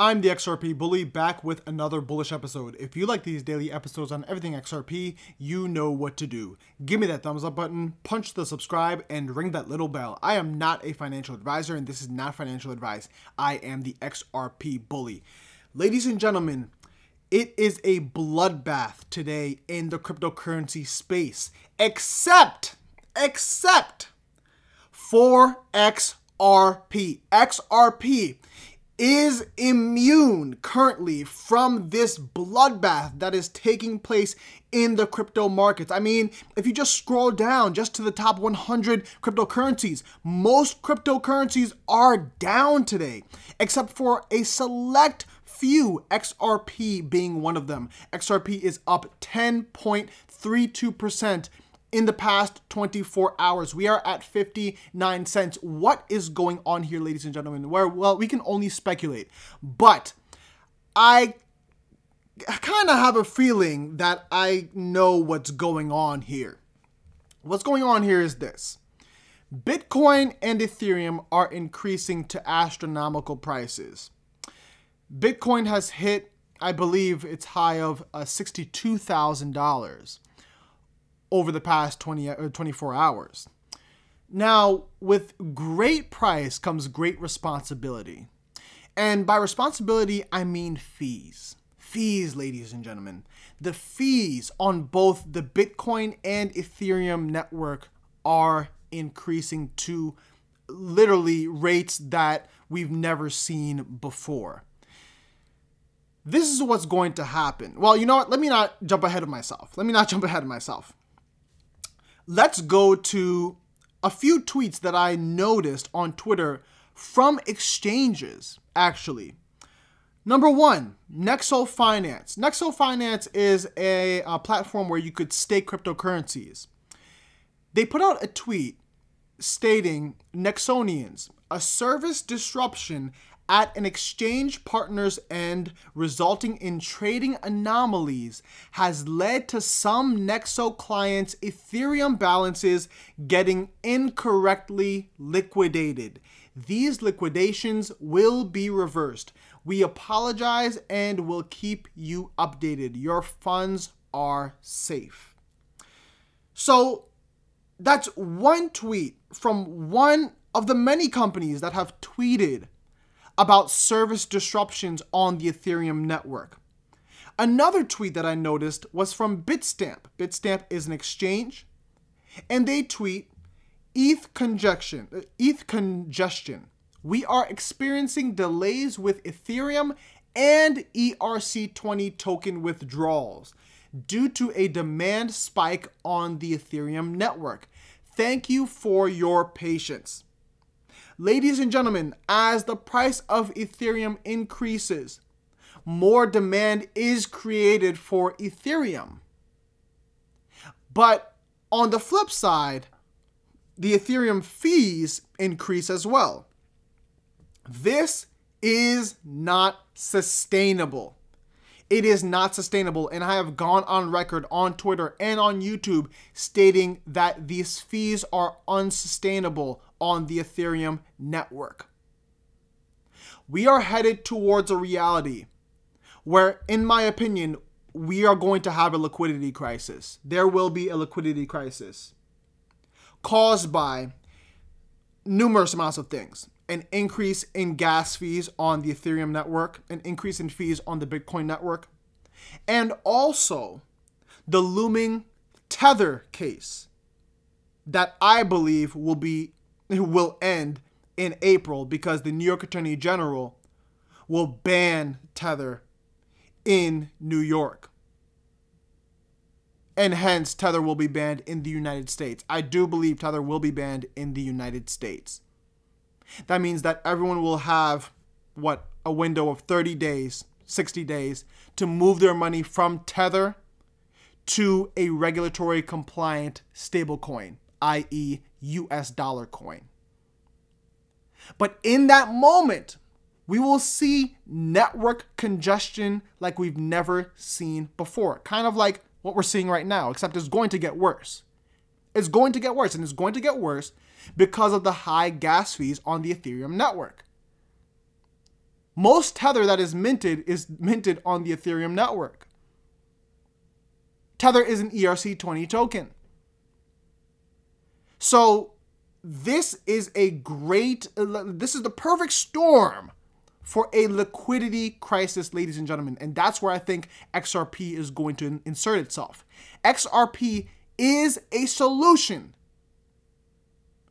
I'm the XRP Bully back with another bullish episode. If you like these daily episodes on everything XRP, you know what to do. Give me that thumbs up button, punch the subscribe, and ring that little bell. I am not a financial advisor, and this is not financial advice. I am the XRP Bully. Ladies and gentlemen, it is a bloodbath today in the cryptocurrency space, except, except for XRP. XRP is immune currently from this bloodbath that is taking place in the crypto markets. I mean, if you just scroll down just to the top 100 cryptocurrencies, most cryptocurrencies are down today, except for a select few, XRP being one of them. XRP is up 10.32% in the past 24 hours. We are at 59 cents. What is going on here, ladies and gentlemen? Where, well, we can only speculate. But I kind of have a feeling that I know what's going on here. What's going on here is this Bitcoin and Ethereum are increasing to astronomical prices. Bitcoin has hit, I believe, its high of uh, $62,000 over the past 20 uh, 24 hours. Now, with great price comes great responsibility. And by responsibility, I mean fees. Fees, ladies and gentlemen. The fees on both the Bitcoin and Ethereum network are increasing to literally rates that we've never seen before. This is what's going to happen. Well, you know what? Let me not jump ahead of myself. Let me not jump ahead of myself let's go to a few tweets that I noticed on Twitter from exchanges, actually. Number one, Nexo Finance. Nexo Finance is a, a, platform where you could stake cryptocurrencies. They put out a tweet stating Nexonians, a service disruption at an exchange partner's end, resulting in trading anomalies, has led to some Nexo clients' Ethereum balances getting incorrectly liquidated. These liquidations will be reversed. We apologize and will keep you updated. Your funds are safe. So that's one tweet from one of the many companies that have tweeted about service disruptions on the Ethereum network. Another tweet that I noticed was from Bitstamp. Bitstamp is an exchange, and they tweet ETH congestion. ETH congestion. We are experiencing delays with Ethereum and ERC20 token withdrawals due to a demand spike on the Ethereum network. Thank you for your patience. Ladies and gentlemen, as the price of Ethereum increases, more demand is created for Ethereum. But on the flip side, the Ethereum fees increase as well. This is not sustainable. It is not sustainable. And I have gone on record on Twitter and on YouTube stating that these fees are unsustainable on the Ethereum network. We are headed towards a reality where, in my opinion, we are going to have a liquidity crisis. There will be a liquidity crisis caused by numerous amounts of things an increase in gas fees on the Ethereum network, an increase in fees on the Bitcoin network, and also the looming Tether case that I believe will be will end in April because the New York Attorney General will ban Tether in New York. And hence, Tether will be banned in the United States. I do believe Tether will be banned in the United States. That means that everyone will have, what, a window of 30 days, 60 days to move their money from Tether to a regulatory compliant stablecoin, i.e., US dollar coin. But in that moment, we will see network congestion like we've never seen before. Kind of like what we're seeing right now, except it's going to get worse. It's going to get worse, and it's going to get worse because of the high gas fees on the Ethereum network. Most Tether that is minted is minted on the Ethereum network. Tether is an ERC20 token. So this is a great, uh, this is the perfect storm for a liquidity crisis, ladies and gentlemen. And that's where I think XRP is going to insert itself. XRP is a solution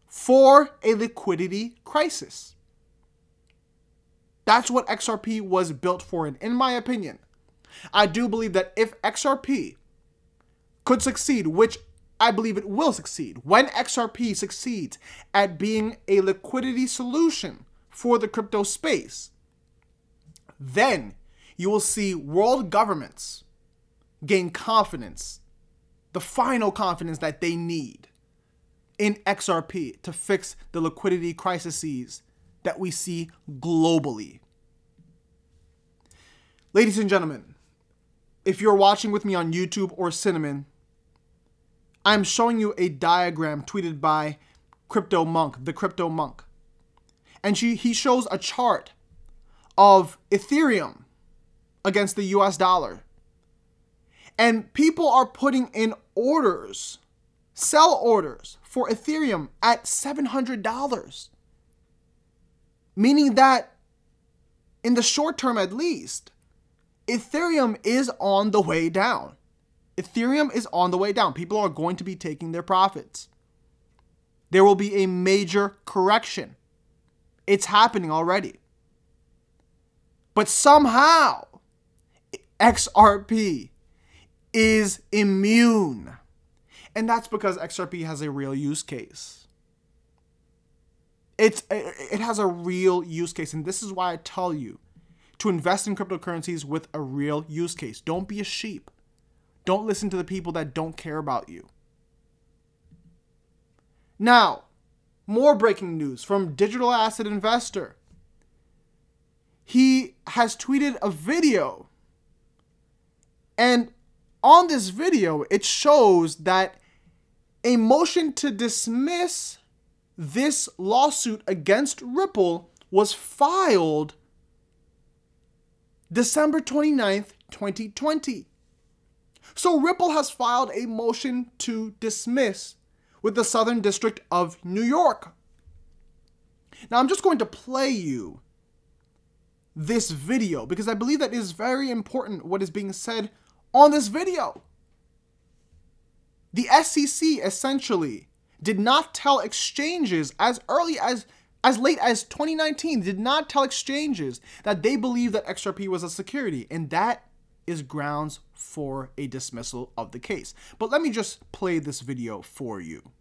for a liquidity crisis. That's what XRP was built for. And in my opinion, I do believe that if XRP could succeed, which I believe it will succeed, when XRP succeeds at being a liquidity solution for the crypto space, then you will see world governments gain confidence, the final confidence that they need in XRP to fix the liquidity crises that we see globally. Ladies and gentlemen, if you're watching with me on YouTube or Cinnamon, I'm showing you a diagram tweeted by Crypto Monk, the Crypto Monk. And she, he shows a chart of Ethereum against the US dollar. And people are putting in orders, sell orders for Ethereum at $700. Meaning that in the short term at least, Ethereum is on the way down. Ethereum is on the way down. People are going to be taking their profits. There will be a major correction. It's happening already. But somehow, XRP is immune. And that's because XRP has a real use case. It's it has a real use case and this is why I tell you to invest in cryptocurrencies with a real use case. Don't be a sheep. Don't listen to the people that don't care about you. Now, more breaking news from Digital Asset Investor he has tweeted a video. And on this video, it shows that a motion to dismiss this lawsuit against Ripple was filed December 29th, 2020. So Ripple has filed a motion to dismiss with the Southern District of New York. Now I'm just going to play you this video because I believe that is very important what is being said on this video. The SEC essentially did not tell exchanges as early as as late as 2019 did not tell exchanges that they believe that XRP was a security and that is grounds for a dismissal of the case. But let me just play this video for you.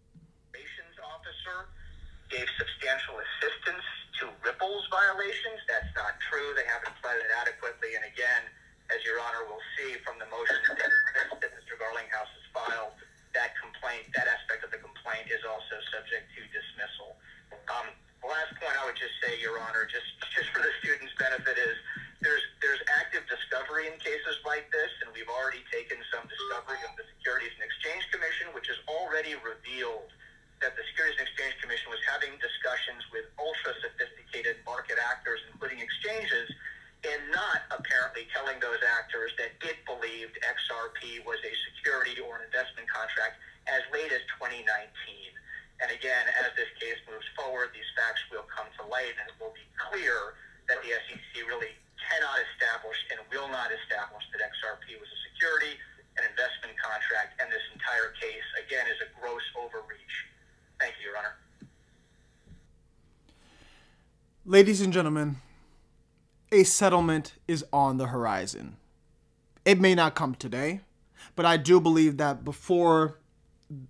Officer gave substantial assistance to Ripple's violations. That's not true. They haven't pled it adequately. And again, as Your Honor will see from the motion that Mr. Garlinghouse has filed, that complaint, that aspect of the complaint is also subject to dismissal. Um, the last point I would just say, Your Honor, just just for the students' benefit, is discovery in cases like this, and we've already taken some discovery of the Securities and Exchange Commission, which has already revealed that the Securities and Exchange Commission was having discussions with ultra sophisticated market actors, including exchanges, and not apparently telling those actors that it believed XRP was a security or an investment contract as late as 2019. And again, as this case moves forward, these facts will come to light and it will be clear that the SEC really cannot establish and will not establish that XRP was a security, an investment contract, and this entire case, again, is a gross overreach Thank you, Your Honor. Ladies and gentlemen, a settlement is on the horizon. It may not come today, but I do believe that before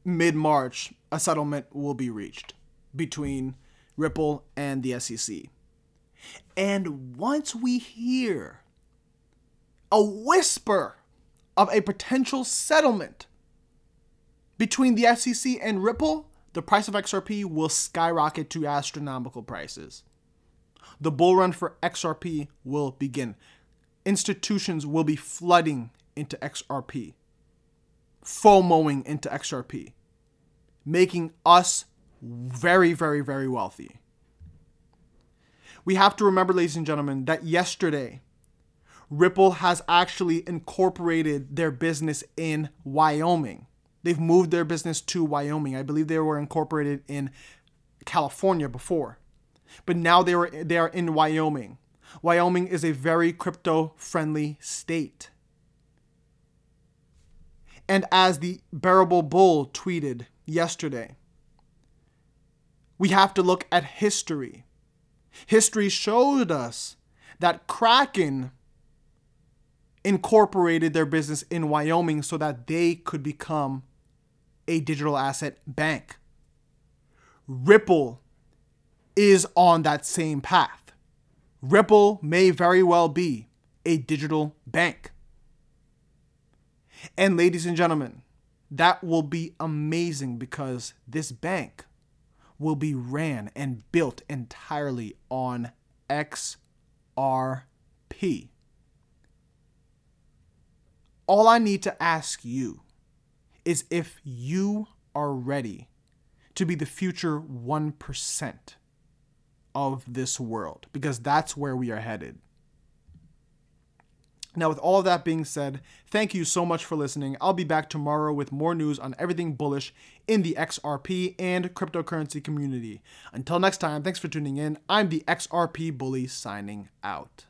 mid March, a settlement will be reached between Ripple and the SEC. And once we hear a whisper of a potential settlement between the SEC and Ripple, the price of XRP will skyrocket to astronomical prices. The bull run for XRP will begin. Institutions will be flooding into XRP, FOMOing into XRP, making us very, very, very wealthy. We have to remember, ladies and gentlemen, that yesterday, Ripple has actually incorporated their business in Wyoming. They've moved their business to Wyoming. I believe they were incorporated in California before. But now they were they are in Wyoming. Wyoming is a very crypto friendly state. And as the Bearable Bull tweeted yesterday, we have to look at history. History showed us that Kraken incorporated their business in Wyoming so that they could become a digital asset bank. Ripple is on that same path. Ripple may very well be a digital bank. And ladies and gentlemen, that will be amazing because this bank will be ran and built entirely on XRP. All I need to ask you is if you are ready to be the future 1% of this world, because that's where we are headed. Now, with all of that being said, thank you so much for listening. I'll be back tomorrow with more news on everything bullish in the XRP and cryptocurrency community. Until next time, thanks for tuning in. I'm the XRP Bully signing out.